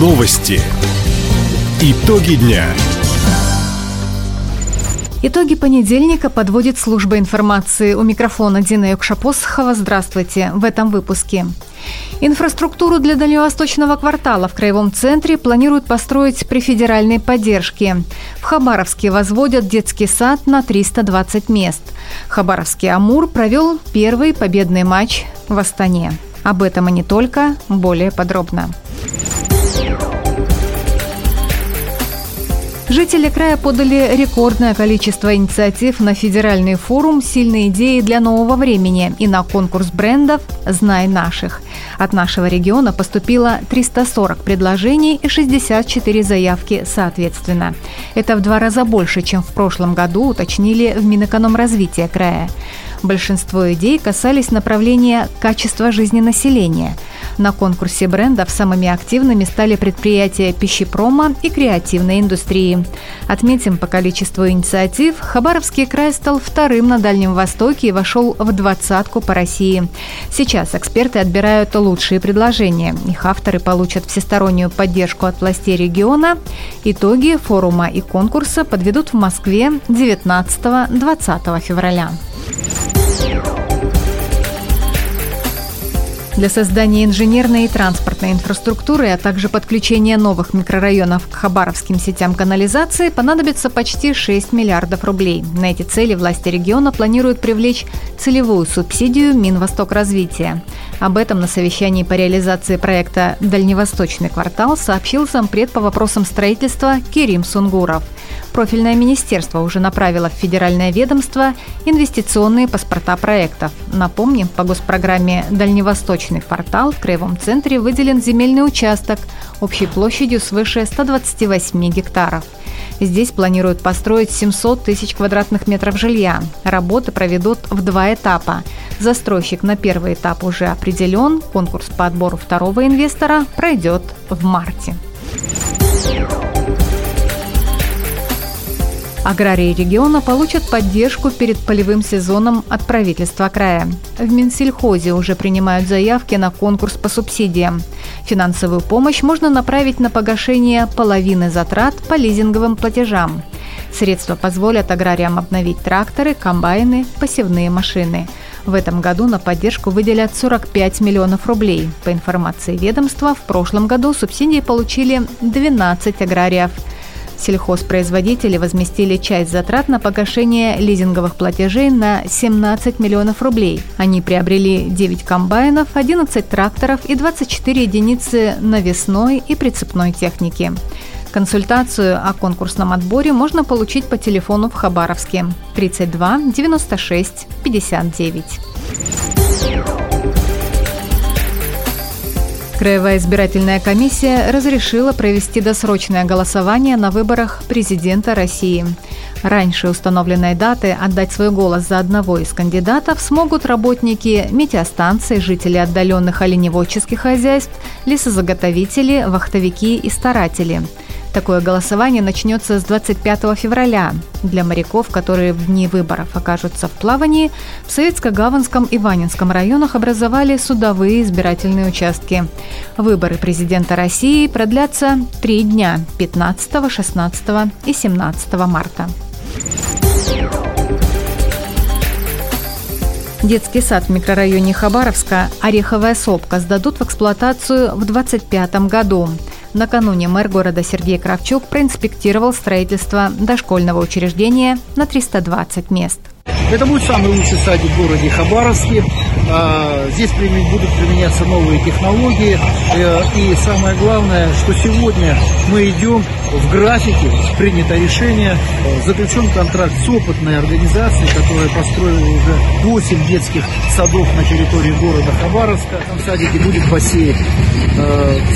Новости. Итоги дня. Итоги понедельника подводит служба информации. У микрофона Дина Юкшапосхова. Здравствуйте. В этом выпуске. Инфраструктуру для дальневосточного квартала в Краевом центре планируют построить при федеральной поддержке. В Хабаровске возводят детский сад на 320 мест. Хабаровский «Амур» провел первый победный матч в Астане. Об этом и не только, более подробно. Жители края подали рекордное количество инициатив на федеральный форум «Сильные идеи для нового времени» и на конкурс брендов «Знай наших». От нашего региона поступило 340 предложений и 64 заявки соответственно. Это в два раза больше, чем в прошлом году, уточнили в Минэкономразвития края. Большинство идей касались направления качества жизни населения. На конкурсе брендов самыми активными стали предприятия пищепрома и креативной индустрии. Отметим, по количеству инициатив Хабаровский край стал вторым на Дальнем Востоке и вошел в двадцатку по России. Сейчас эксперты отбирают лучшие предложения. Их авторы получат всестороннюю поддержку от властей региона. Итоги форума и конкурса подведут в Москве 19-20 февраля. Для создания инженерной и транспортной инфраструктуры, а также подключения новых микрорайонов к хабаровским сетям канализации понадобится почти 6 миллиардов рублей. На эти цели власти региона планируют привлечь целевую субсидию Минвосток развития. Об этом на совещании по реализации проекта «Дальневосточный квартал» сообщил зампред по вопросам строительства Кирим Сунгуров – Профильное министерство уже направило в федеральное ведомство инвестиционные паспорта проектов. Напомним, по госпрограмме «Дальневосточный квартал» в Краевом центре выделен земельный участок общей площадью свыше 128 гектаров. Здесь планируют построить 700 тысяч квадратных метров жилья. Работы проведут в два этапа. Застройщик на первый этап уже определен. Конкурс по отбору второго инвестора пройдет в марте. Аграрии региона получат поддержку перед полевым сезоном от правительства края. В Минсельхозе уже принимают заявки на конкурс по субсидиям. Финансовую помощь можно направить на погашение половины затрат по лизинговым платежам. Средства позволят аграриям обновить тракторы, комбайны, посевные машины. В этом году на поддержку выделят 45 миллионов рублей. По информации ведомства, в прошлом году субсидии получили 12 аграриев – Сельхозпроизводители возместили часть затрат на погашение лизинговых платежей на 17 миллионов рублей. Они приобрели 9 комбайнов, 11 тракторов и 24 единицы навесной и прицепной техники. Консультацию о конкурсном отборе можно получить по телефону в Хабаровске 32 96 59. Краевая избирательная комиссия разрешила провести досрочное голосование на выборах президента России. Раньше установленной даты отдать свой голос за одного из кандидатов смогут работники метеостанций, жители отдаленных оленеводческих хозяйств, лесозаготовители, вахтовики и старатели – Такое голосование начнется с 25 февраля. Для моряков, которые в дни выборов окажутся в плавании, в Советско-Гаванском и Ванинском районах образовали судовые избирательные участки. Выборы президента России продлятся три дня – 15, 16 и 17 марта. Детский сад в микрорайоне Хабаровска «Ореховая сопка» сдадут в эксплуатацию в 2025 году. Накануне мэр города Сергей Кравчук проинспектировал строительство дошкольного учреждения на 320 мест. Это будет самый лучший садик в городе Хабаровске. А, здесь будут применяться новые технологии. Э, и самое главное, что сегодня мы идем в графике, принято решение, э, заключен контракт с опытной организацией, которая построила уже 8 детских садов на территории города Хабаровска. В этом садике будет бассейн,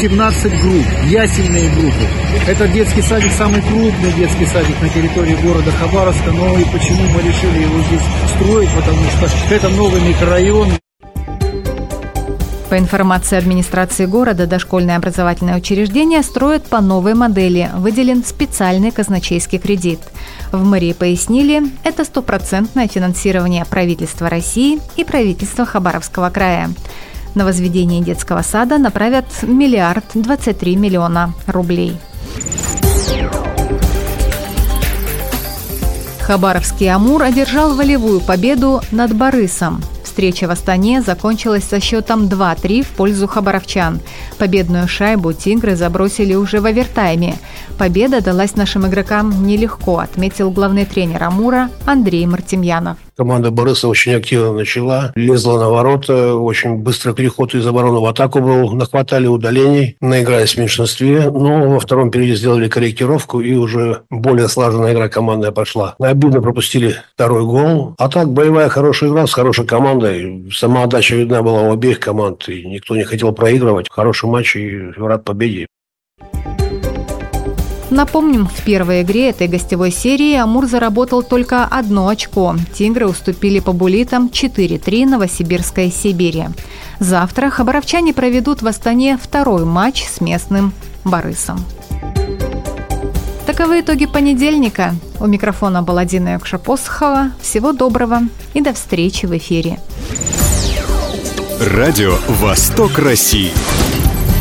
17 э, групп, ясельные группы. Это детский садик, самый крупный детский садик на территории города Хабаровска. Но и почему мы решили его здесь строить, потому что это новый микрорайон. По информации администрации города, дошкольное образовательное учреждение строят по новой модели. Выделен специальный казначейский кредит. В мэрии пояснили, это стопроцентное финансирование правительства России и правительства Хабаровского края. На возведение детского сада направят миллиард 23 миллиона рублей. Хабаровский «Амур» одержал волевую победу над «Борысом». Встреча в Астане закончилась со счетом 2-3 в пользу хабаровчан. Победную шайбу «Тигры» забросили уже в овертайме. Победа далась нашим игрокам нелегко, отметил главный тренер «Амура» Андрей Мартемьянов. Команда Бориса очень активно начала, лезла на ворота, очень быстро переход из обороны в атаку был, нахватали удалений, наигрались в меньшинстве, но во втором периоде сделали корректировку и уже более слаженная игра командная пошла. Обидно пропустили второй гол. А так, боевая хорошая игра с хорошей командой. Сама отдача видна была у обеих команд, и никто не хотел проигрывать. Хороший матч и рад победе. Напомним, в первой игре этой гостевой серии Амур заработал только одно очко. Тигры уступили по булитам 4-3 Новосибирской Сибири. Завтра хабаровчане проведут в Астане второй матч с местным Борисом. Таковы итоги понедельника. У микрофона была Дина Якшапосхова. Всего доброго и до встречи в эфире. Радио «Восток России».